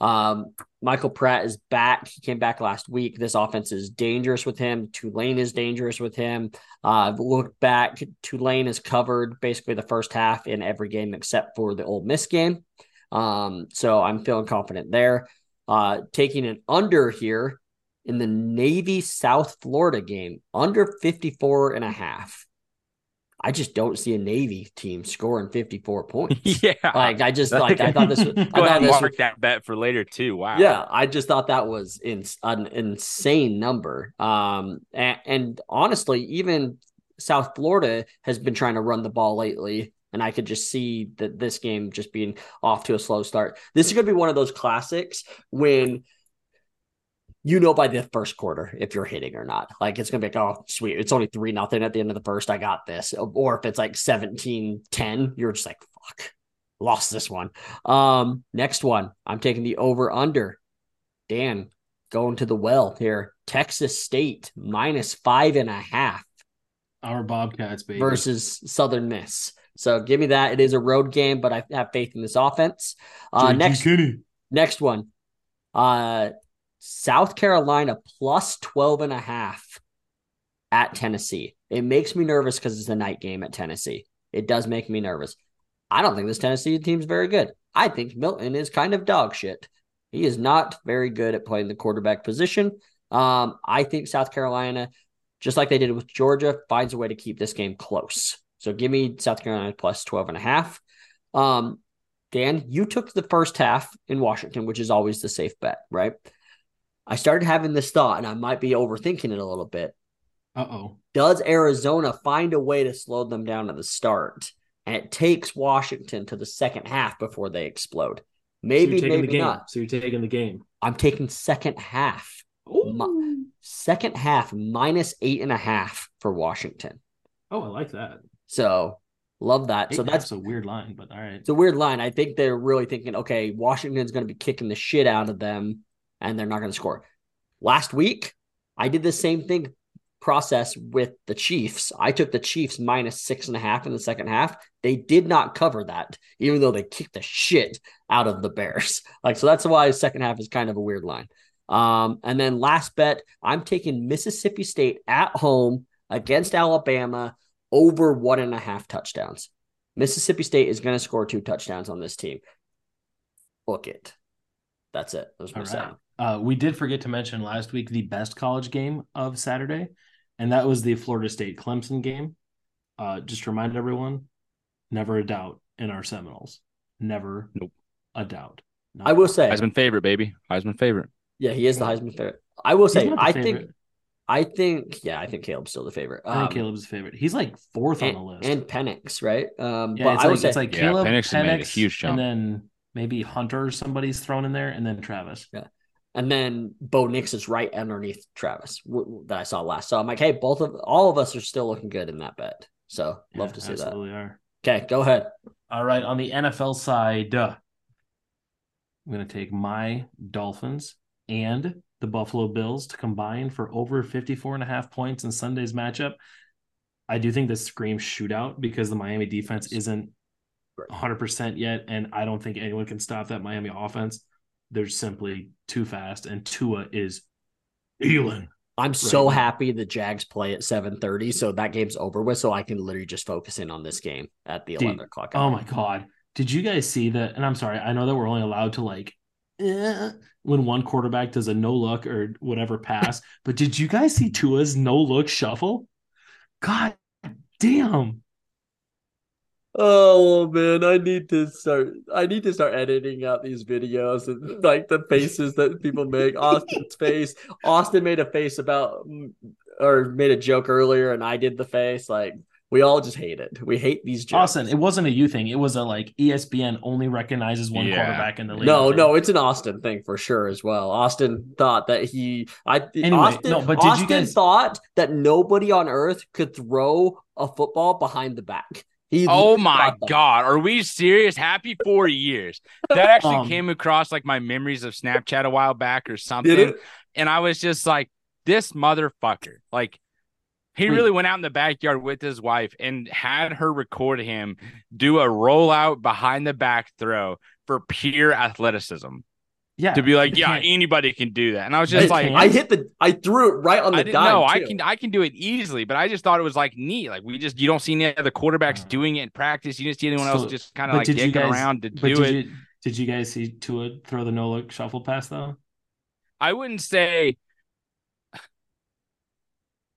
Um, Michael Pratt is back. He came back last week. This offense is dangerous with him. Tulane is dangerous with him. Uh, look back, Tulane has covered basically the first half in every game except for the Ole Miss game. Um, so I'm feeling confident there. Uh, taking an under here in the Navy South Florida game, under 54 and a half. I just don't see a Navy team scoring 54 points. yeah. Like I just like I thought this was I thought this mark that bet for later too. Wow. yeah, I just thought that was in, an insane number. Um, and, and honestly, even South Florida has been trying to run the ball lately, and I could just see that this game just being off to a slow start. This is going to be one of those classics when you know by the first quarter if you're hitting or not. Like it's gonna be like, oh sweet, it's only three nothing at the end of the first. I got this. Or if it's like 17-10, you're just like, fuck, lost this one. Um, next one, I'm taking the over under. Dan, going to the well here. Texas State minus five and a half Our Bobcats, baby. versus Southern Miss. So give me that. It is a road game, but I have faith in this offense. Uh, next Next one. Uh South Carolina plus 12 and a half at Tennessee. It makes me nervous because it's a night game at Tennessee. It does make me nervous. I don't think this Tennessee team's very good. I think Milton is kind of dog shit. He is not very good at playing the quarterback position. Um, I think South Carolina, just like they did with Georgia, finds a way to keep this game close. So give me South Carolina plus 12 and a half. Um, Dan, you took the first half in Washington, which is always the safe bet, right? I started having this thought, and I might be overthinking it a little bit. Uh oh. Does Arizona find a way to slow them down at the start? And it takes Washington to the second half before they explode. Maybe, so maybe the game. not. So you're taking the game. I'm taking second half. Ooh. Second half minus eight and a half for Washington. Oh, I like that. So love that. Eight so that's a weird line, but all right. It's a weird line. I think they're really thinking, okay, Washington's going to be kicking the shit out of them and they're not going to score. Last week, I did the same thing process with the Chiefs. I took the Chiefs minus six and a half in the second half. They did not cover that, even though they kicked the shit out of the Bears. Like, so that's why second half is kind of a weird line. Um, and then last bet, I'm taking Mississippi State at home against Alabama over one and a half touchdowns. Mississippi State is going to score two touchdowns on this team. Book it. That's it. That's my All say. Right. Uh, we did forget to mention last week the best college game of Saturday, and that was the Florida State Clemson game. Uh, just to remind everyone, never a doubt in our Seminoles. Never Nope. a doubt. Not I will say, Heisman favorite, baby. Heisman favorite. yeah, he is the Heisman favorite. I will say, I favorite. think, I think, yeah, I think Caleb's still the favorite. I think Um, Caleb's favorite. He's like fourth and, on the list. and Penix, right? Um, yeah, but it's I will like, say, it's like Yeah, Caleb, Penix has made a huge jump. and then maybe Hunter somebody's thrown in there, and then Travis. And then Bo Nix is right underneath Travis w- that I saw last. So I'm like, hey, both of all of us are still looking good in that bet. So love Yeah, to see that. absolutely are. Okay, go ahead. All right, on the NFL side, uh, I'm going to take my Dolphins and the Buffalo Bills to combine for over 54 and a half points in Sunday's matchup. I do think this screams shootout because the Miami defense isn't 100% yet, and I don't think anyone can stop that Miami offense. They're simply too fast, and Tua is Elon. I'm so happy the Jags play at 7:30, so that game's over with. So I can literally just focus in on this game at the Dude, 11 o'clock. Oh my god! Did you guys see that? And I'm sorry, I know that we're only allowed to like eh, when one quarterback does a no look or whatever pass, but did you guys see Tua's no look shuffle? God damn! Oh man, I need to start. I need to start editing out these videos and like the faces that people make. Austin's face. Austin made a face about mm, or made a joke earlier, and I did the face. Like we all just hate it. We hate these jokes. Austin, it wasn't a you thing. It was a like ESPN only recognizes one Yeah. quarterback in the league. No, thing. no, it's an Austin thing for sure as well. Austin thought that he, I Anyway, Austin, no, but did you Austin guys- thought that nobody on earth could throw a football behind the back. He Oh my god, are we serious? Happy four years. That actually Um, came across like my memories of Snapchat a while back or something. And I was just like, this motherfucker. Like he really went out in the backyard with his wife and had her record him do a rollout behind the back throw for pure athleticism. Yeah, To be like, yeah, anybody can do that. And I was just like. I hit the, I threw it right on the I didn't dime. know I can I can do it easily, but I just thought it was like neat. Like we just you don't see any other quarterbacks Uh, doing it in practice. You didn't see anyone so- else just kind of like dicking guys- around to do did it. you did you guys see Tua throw the no look shuffle pass though? I wouldn't say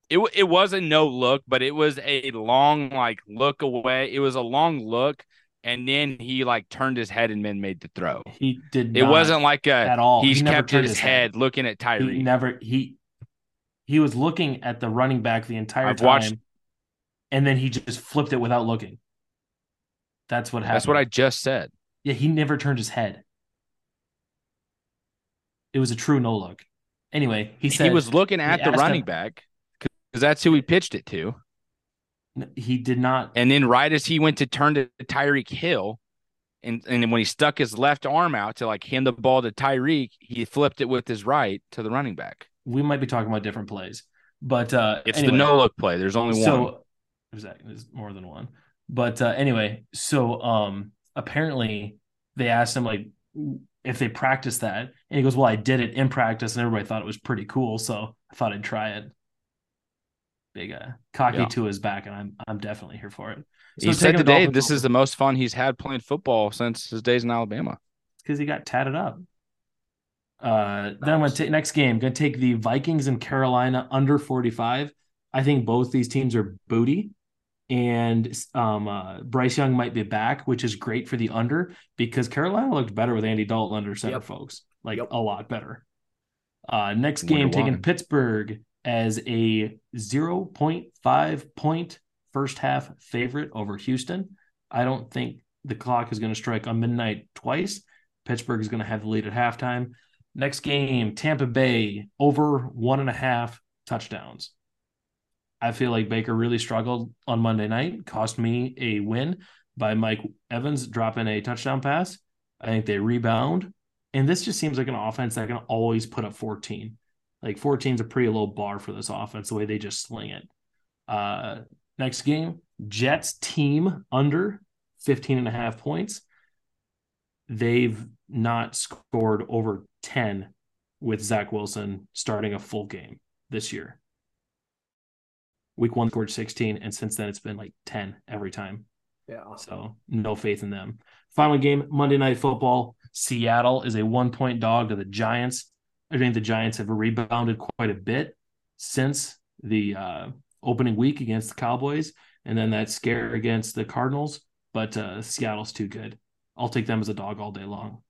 it it was a no look, but it was a long like look away. It was a long look, and then he like turned his head and then made the throw. He did. It wasn't like a at all. He's He kept his, his head, head. looking at Tyreek. He never he he was looking at the running back the entire I've time, watched- and then he just flipped it without looking. That's what happened. That's what I just said. Yeah, he never turned his head. It was a true no look. Anyway, he said he was looking at the running him- back because that's who he pitched it to. He did not. And then right as he went to turn to Tyreek Hill, and and when he stuck his left arm out to like hand the ball to Tyreek, he flipped it with his right to the running back. We might be talking about different plays, but uh, It's anyway, the no look play. There's only one. so there's that there's more than one but uh anyway so um apparently they asked him like if they practiced that and he goes well i did it in practice and everybody thought it was pretty cool so i thought i'd try it big uh cocky Yeah. to his back and i'm i'm definitely here for it So he said today this is the most fun he's had playing football since his days in Alabama. because he got tatted up uh then i'm gonna take next game gonna take the vikings and carolina under 45 i think both these teams are booty and um, uh, Bryce Young might be back, which is great for the under because Carolina looked better with Andy Dalton under center, Yep. folks, like Yep. a lot better. Uh, next game, taking Pittsburgh as a 0.5 point first half favorite over Houston. I don't think the clock is going to strike on midnight twice. Pittsburgh is going to have the lead at halftime. Next game, Tampa Bay over one and a half touchdowns. I feel like Baker really struggled on Monday night, cost me a win by Mike Evans dropping a touchdown pass. I think they rebound. And this just seems like an offense that can always put up 14. Like 14 is a pretty low bar for this offense, the way they just sling it. Uh, next game, Jets team under 15 and a half points. They've not scored over 10 with Zach Wilson starting a full game this year. Week one scored 16, and since then it's been like 10 every time. Yeah. So no faith in them. Final game, Monday Night Football. Seattle is a one point dog to the Giants. I think the Giants have rebounded quite a bit since the uh, opening week against the Cowboys and then that scare against the Cardinals. But uh, Seattle's too good. I'll take them as a dog all day long.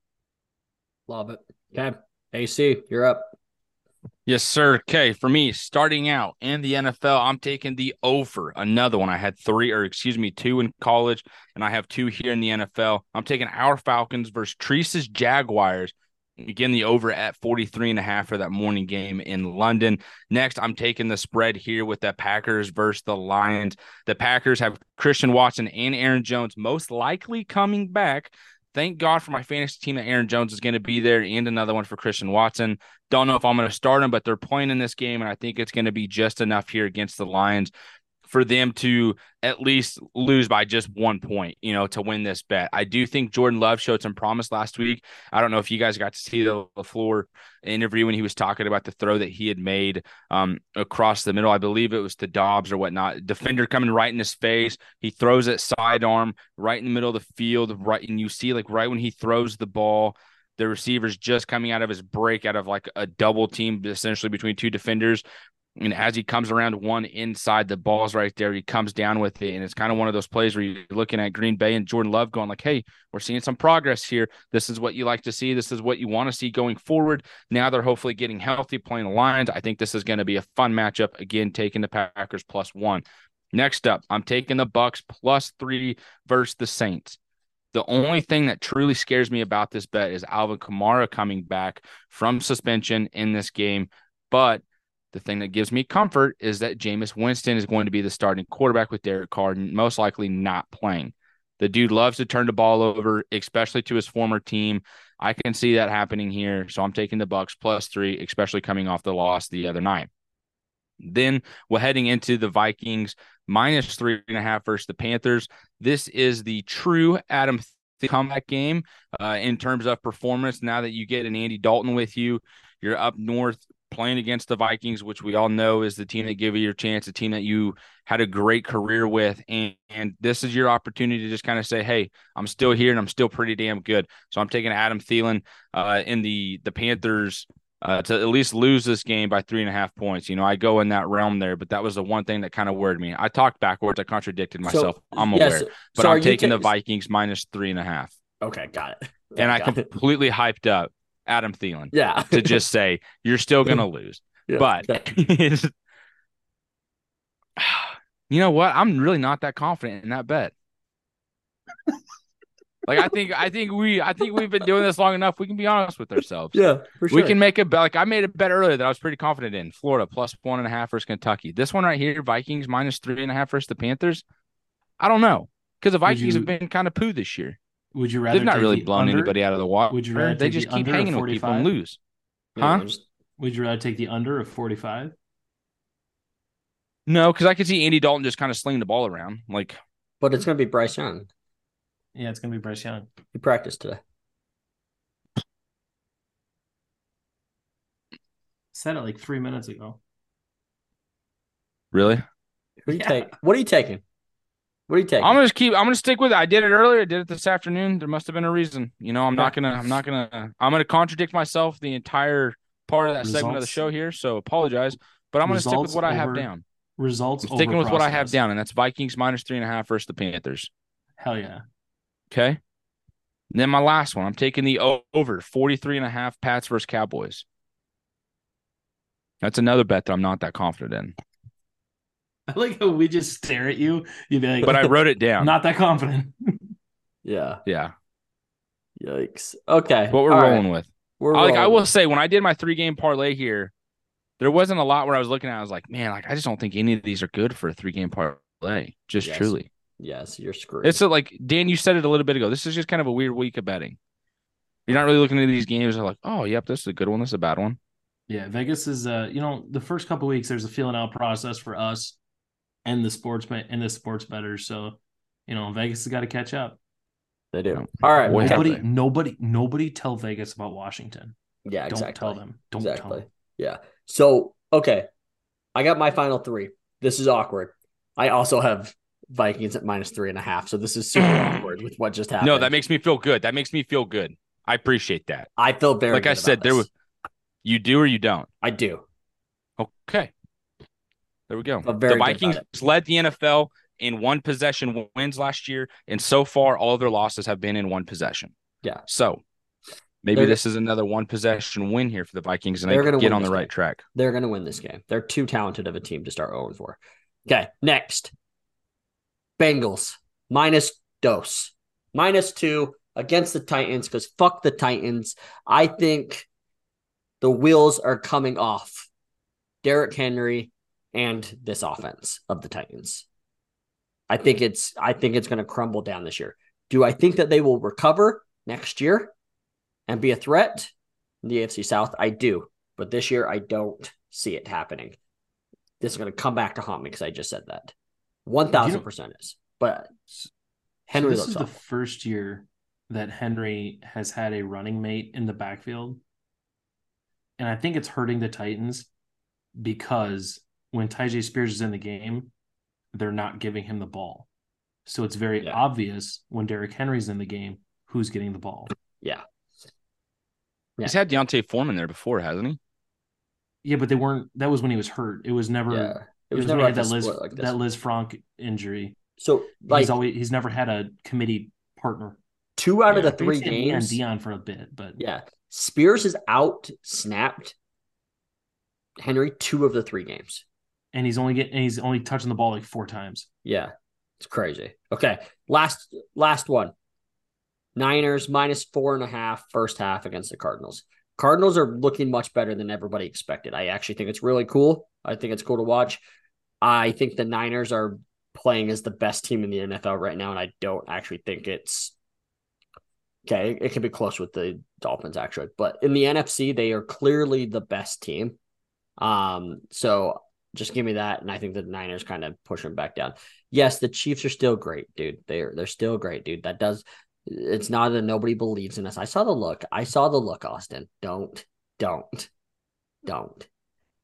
Love it. Okay. AC, you're up. Yes, sir. Okay, for me, starting out in the NFL, I'm taking the over. Another one. I had three, or excuse me, two in college, and I have two here in the NFL. I'm taking our Falcons versus Treese's Jaguars. Again, the over at 43 and a half for that morning game in London. Next, I'm taking the spread here with the Packers versus the Lions. The Packers have Christian Watson and Aaron Jones most likely coming back. Thank God for my fantasy team that Aaron Jones is going to be there and another one for Christian Watson. Don't know if I'm going to start him, but they're playing in this game, and I think it's going to be just enough here against the Lions for them to at least lose by just one point, you know, to win this bet. I do think Jordan Love showed some promise last week. I don't know if you guys got to see the LaFleur interview when he was talking about the throw that he had made um, across the middle. I believe it was to Doubs or whatnot. Defender coming right in his face. He throws it sidearm right in the middle of the field, right, and you see like right when he throws the ball, the receiver's just coming out of his break out of like a double team essentially between two defenders. And as he comes around one inside, the ball's right there. He comes down with it. And it's kind of one of those plays where you're looking at Green Bay and Jordan Love going, like, hey, we're seeing some progress here. This is what you like to see. This is what you want to see going forward. Now they're hopefully getting healthy, playing the Lions. I think this is going to be a fun matchup. Again, taking the Packers plus one. Next up, I'm taking the Bucks plus three versus the Saints. The only thing that truly scares me about this bet is Alvin Kamara coming back from suspension in this game. But the thing that gives me comfort is that Jameis Winston is going to be the starting quarterback with Derek Carr, most likely not playing. The dude loves to turn the ball over, especially to his former team. I can see that happening here. So I'm taking the Bucks plus three, especially coming off the loss the other night. Then we're heading into the Vikings minus three and a half versus the Panthers. This is the true Adam comeback game uh, in terms of performance. Now that you get an Andy Dalton with you, you're up north playing against the Vikings, which we all know is the team that give you your chance, the team that you had a great career with. And, and this is your opportunity to just kind of say, hey, I'm still here and I'm still pretty damn good. So I'm taking Adam Thielen uh, in the the Panthers uh, to at least lose this game by three and a half points. You know, I go in that realm there, but that was the one thing that kind of worried me. I talked backwards. I contradicted myself. So, I'm aware, but so I'm taking ta- the Vikings minus three and a half, Okay, got it. and I it. completely hyped up Adam Thielen yeah to just say you're still gonna lose. Yeah, but you know what? I'm really not that confident in that bet. like I think I think we I think we've been doing this long enough. We can be honest with ourselves. yeah, for sure. We can make a bet. Like I made a bet earlier that I was pretty confident in. Florida plus one and a half versus Kentucky. This one right here, Vikings minus three and a half versus the Panthers. I don't know because the Vikings you- have been kind of poo this year. Would you rather They've not take really the blown under? anybody out of the water. Would you rather they take just the keep under of hanging with people and 45? lose. Yeah, huh? just- Would you rather take the under of 45? No, because I could see Andy Dalton just kind of sling the ball around. Like But it's gonna be Bryce Young. Yeah, it's gonna be Bryce Young. He practiced today. Said it like three minutes ago. really, Who do you Yeah. take? What are you taking? What are you taking? I'm gonna just keep. I'm gonna stick with it. I did it earlier. I did it this afternoon. There must have been a reason. You know, I'm not gonna. I'm not gonna. I'm gonna contradict myself the entire part of that segment of the show here. So apologize, but I'm gonna stick with results what I have down. Results. I'm sticking over with what I have down, and that's Vikings minus three and a half versus the Panthers. Hell yeah. Okay. And then my last one, I'm taking the over 43 and a half Pats versus Cowboys. That's another bet that I'm not that confident in. I like how we just stare at you. You'd be like, But I wrote it down. not that confident. yeah. yeah. Yikes. Okay. What we're all right. rolling with. We're like I will say, when I did my three game parlay here, there wasn't a lot where I was looking at. I was like, man, like I just don't think any of these are good for a three game parlay. Just Yes. truly, Yes, you're screwed. it's a, like Dan, you said it a little bit ago. This is just kind of a weird week of betting. You're not really looking at these games. and like, oh, yep, this is a good one. This is a bad one. Yeah, Vegas is uh, you know, the first couple weeks there's a feeling out process for us and the sportsman and the sports betters. So, you know, Vegas has got to catch up. they do. All right. Boy, Nobody, nobody, nobody tell Vegas about Washington. Yeah, exactly. Don't exactly. tell them. Don't tell exactly. them. Yeah. So, okay. I got my final three. This is awkward. I also have Vikings at minus three and a half. So this is super awkward with what just happened. No, that makes me feel good. That makes me feel good. I appreciate that. I feel very like I good said, about there was you do or you don't. I do. Okay. There we go. The Vikings led the NFL in one possession wins last year, and so far all of their losses have been in one possession. Yeah. So maybe They're- this is another one possession win here for the Vikings, and They're they gonna get on the this right game. track. They're going to win this game. They're too talented of a team to start 0 4. Okay. Next. Bengals minus dose. Minus two against the Titans because fuck the Titans. I think the wheels are coming off Derrick Henry and this offense of the Titans. I think it's I think it's going to crumble down this year. Do I think that they will recover next year and be a threat in the AFC South? I do, but this year I don't see it happening. This is going to come back to haunt me because I just said that. One thousand percent is, but Henry so this is the first year that Henry has had a running mate in the backfield. And I think it's hurting the Titans because when Tyjae Spears is in the game, they're not giving him the ball. So it's very Yeah. obvious when Derrick Henry's in the game who's getting the ball. Yeah. Yeah. He's had D'Onta Foreman there before, hasn't he? Yeah, but they weren't. That was when he was hurt. It was never. Yeah. It was, never never like that Liz like that Lisfranc injury. So like he's always he's never had a committee partner. two out of the three He's had Leon games. Dion for a bit, but Yeah. Spears is out snapped Henry two of the three games. And he's only getting he's only touching the ball like four times. Yeah. It's crazy. Okay. Last last one. Niners minus four and a half first half against the Cardinals. Cardinals are looking much better than everybody expected. I actually think it's really cool. I think it's cool to watch. I think the Niners are playing as the best team in the NFL right now, and I don't actually think it's okay. It can be close with the Dolphins actually, but in the NFC, they are clearly the best team. Um, so just give me that, and I think the Niners kind of push them back down. Yes, the Chiefs are still great, dude. They're they're still great, dude. That does. It's not that nobody believes in us. I saw the look. I saw the look, Austin. Don't, don't, don't.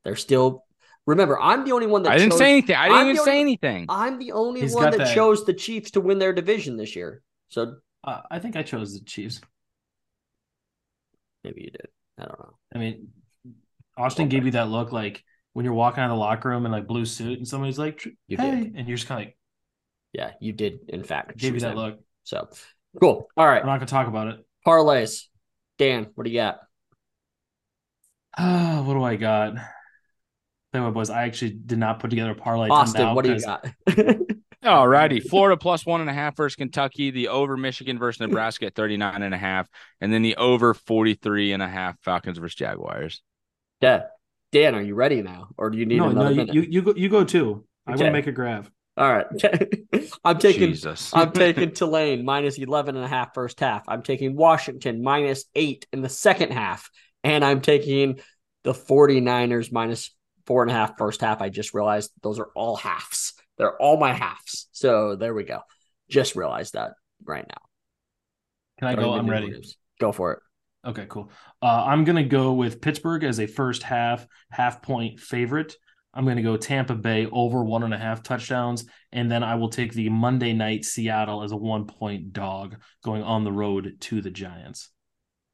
They're still. Remember, I'm the only one that I didn't chose- say anything. I didn't I'm even the say only- anything. I'm the only He's one that, that- chose the Chiefs to win their division this year. So Uh, I think I chose the Chiefs. maybe you did. I don't know. I mean, Austin gave you that look like when you're walking out of the locker room in like blue suit and somebody's like, You "Hey," did. and you're just kind of like, Yeah, you did in fact gave you that him. look. So cool. All right. I'm not gonna talk about it. Parlays. Dan, what do you got? Ah, what do I got? Tell you what, boys, I actually did not put together a parlay. Austin, what do you got? All righty. Florida plus one and a half versus Kentucky, the over Michigan versus Nebraska at 39 and a half, and then the over 43 and a half Falcons versus Jaguars. yeah. Dan, are you ready now? Or do you need No, no, another you, minute? you you go you go too. I want Okay. to make a graph. All right. I'm taking Jesus. I'm taking Tulane minus 11 and a half first half. I'm taking Washington minus eight in the second half. And I'm taking the 49ers minus four and a half first half. I just realized those are all halves. They're all my halves. So there we go. Just realized that right now. Can I go? I'm ready. Williams. Go for it. Okay, cool. Uh, I'm gonna go with Pittsburgh as a first half half point favorite. I'm gonna go Tampa Bay over one and a half touchdowns, and then I will take the Monday night Seattle as a one point dog going on the road to the Giants.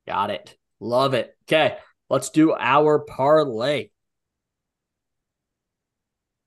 Got it. Love it. Okay. Let's do our parlay.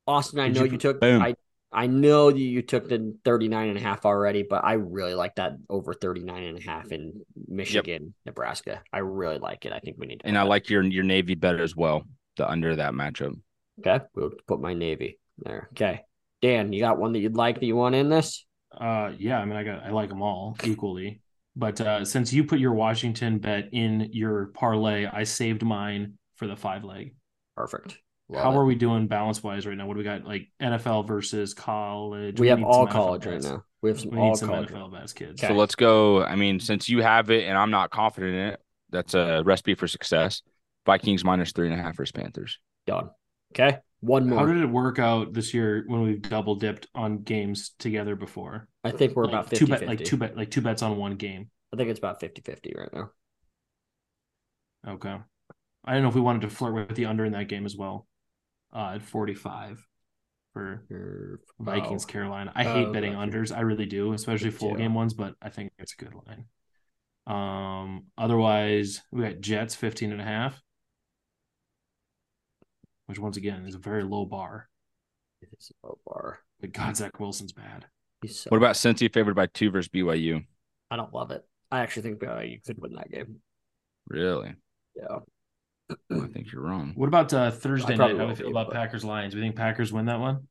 Austin, I Did know you- you, took Boom. I I know that you took the 39 and a half already, but I really like that over 39 and a half in Michigan, Nebraska. I really like it. I think we need to and I that. like your your Navy better as well. The under that matchup. Okay. We'll put my Navy there. Okay. Dan, you got one that you'd like that you want in this? Uh, yeah, I mean, I got I like them all equally, but uh, since you put your Washington bet in your parlay, I saved mine for the five leg. Perfect. Love How it. are we doing balance wise right now? What do we got? Like NFL versus college. we have all some NFL college right bets. now. We have some We all need some college. NFL bets, kids. Okay. So let's go. I mean, since you have it and I'm not confident in it, that's a recipe for success. Vikings minus three and a half versus Panthers. Done. Okay. One more. How did it work out this year when we've double dipped on games together before? I think we're like about two 50 like two bet, like two bets on one game. I think it's about 50 50 right now. Okay. I don't know if we wanted to flirt with the under in that game as well. Uh, at forty five for Or- Vikings oh. Carolina. I Oh, hate betting gotcha. unders. I really do, especially full game ones, but I think it's a good line. Um otherwise we got Jets 15 and a half. Which once again is a very low bar. It's a low bar. But God Zach Wilson's bad. He's so, What about Cincy favored by two versus BYU? I don't love it. I actually think uh, you could win that game. Really? Yeah. I think you're wrong. What about uh Thursday night? How do we feel about but- Packers Lions? We think Packers win that one?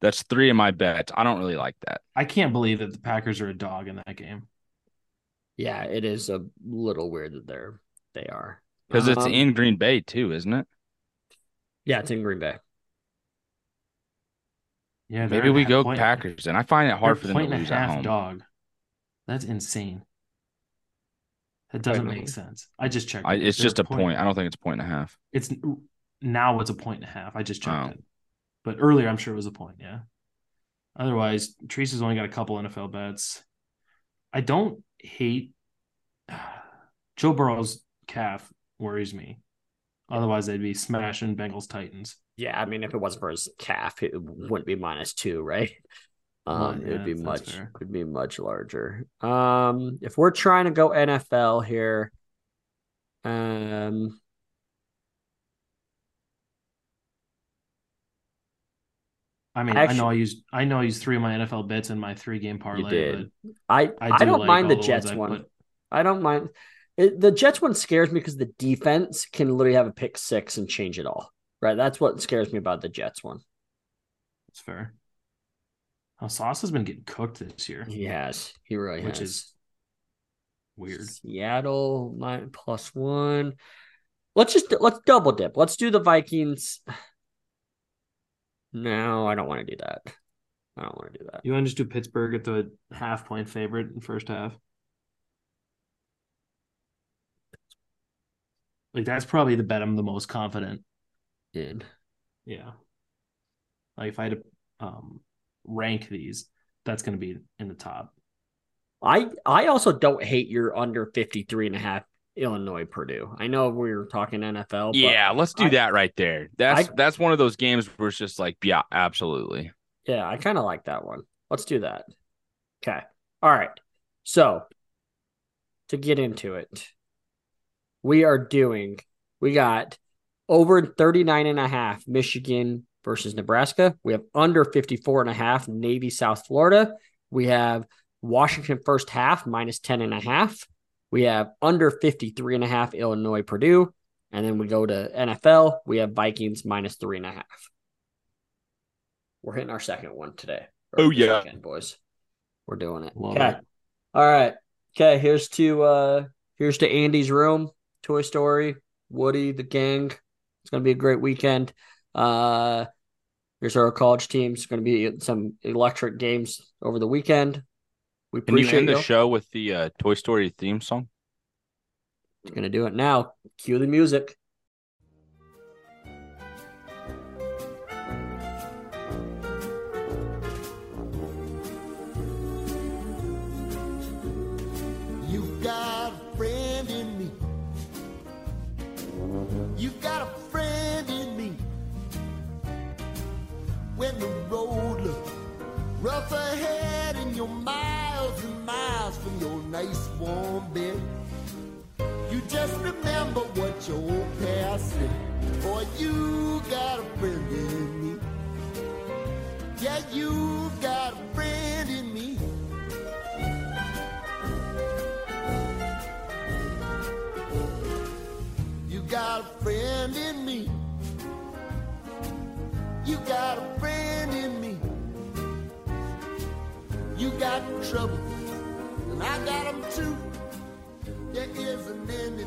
That's three of my bets. I don't really like that. I can't believe that the Packers are a dog in that game. Yeah, it is a little weird that they're they are. Because it's Um, in Green Bay too, isn't it? Yeah, it's in Green Bay. Yeah, Maybe we go point- Packers, and I find it hard for them point to and a lose at home. dog. That's insane. That doesn't make sense. I just checked. I, it's just a point. I don't think it's a point and a half. It's now it's a point and a half. I just checked Oh. it. But earlier I'm sure it was a point, yeah. Otherwise, Treese's only got a couple NFL bets. I don't hate Joe Burrow's calf worries me. Otherwise, they'd be smashing Bengals Titans. Yeah, I mean, if it wasn't for his calf, it wouldn't be minus two, right? Um, Well, it'd be much, fair. it'd be much larger. Um, if we're trying to go NFL here, um, I mean, Actually- I know I used I know I used three of my NFL bets in my three game parlay, did. but I I, I, do don't like mind the Jets I one. put. I don't mind. It, the Jets one scares me because the defense can literally have a pick six and change it all. Right, that's what scares me about the Jets one. That's fair. Oh, Sauce has been getting cooked this year, He has, he really which has. is weird. Seattle nine plus one. Let's just let's double dip. Let's do the Vikings. No, I don't want to do that. I don't want to do that. You want to just do Pittsburgh at the half point favorite in first half? Like that's probably the bet I'm the most confident. In. Yeah. Like if I had to um rank these, that's gonna be in the top. I I also don't hate your under 53 and a half Illinois Purdue. I know we were talking NFL. but Yeah, let's do I- that right there. That's I- that's one of those games where it's just like, yeah, absolutely. Yeah, I kind of like that one. Let's do that. Okay. All right. So to get into it, we are doing, we got over 39 and a half Michigan versus Nebraska. We have under 54 and a half Navy South Florida. We have Washington first half minus 10 and a half. We have under 53 and a half Illinois Purdue. And then we go to NFL. We have Vikings minus three and a half. We're hitting our second one today. Oh, yeah. Second, boys. We're doing it. Love okay. it. All right. Okay. Here's to uh here's to Andy's room, Toy Story, Woody, the gang. It's gonna be a great weekend. Uh here's our college teams. Gonna be some electric games over the weekend. We Can you appreciate end the show with the uh, Toy Story theme song? Gonna do it now. Cue the music. Rough ahead and you're miles and miles from your nice warm bed, you just remember what your old past said. Boy, you got a friend in me. Yeah, you got a friend in me. You got a friend in me. You got a friend in me. You got trouble, and I got them too. There isn't any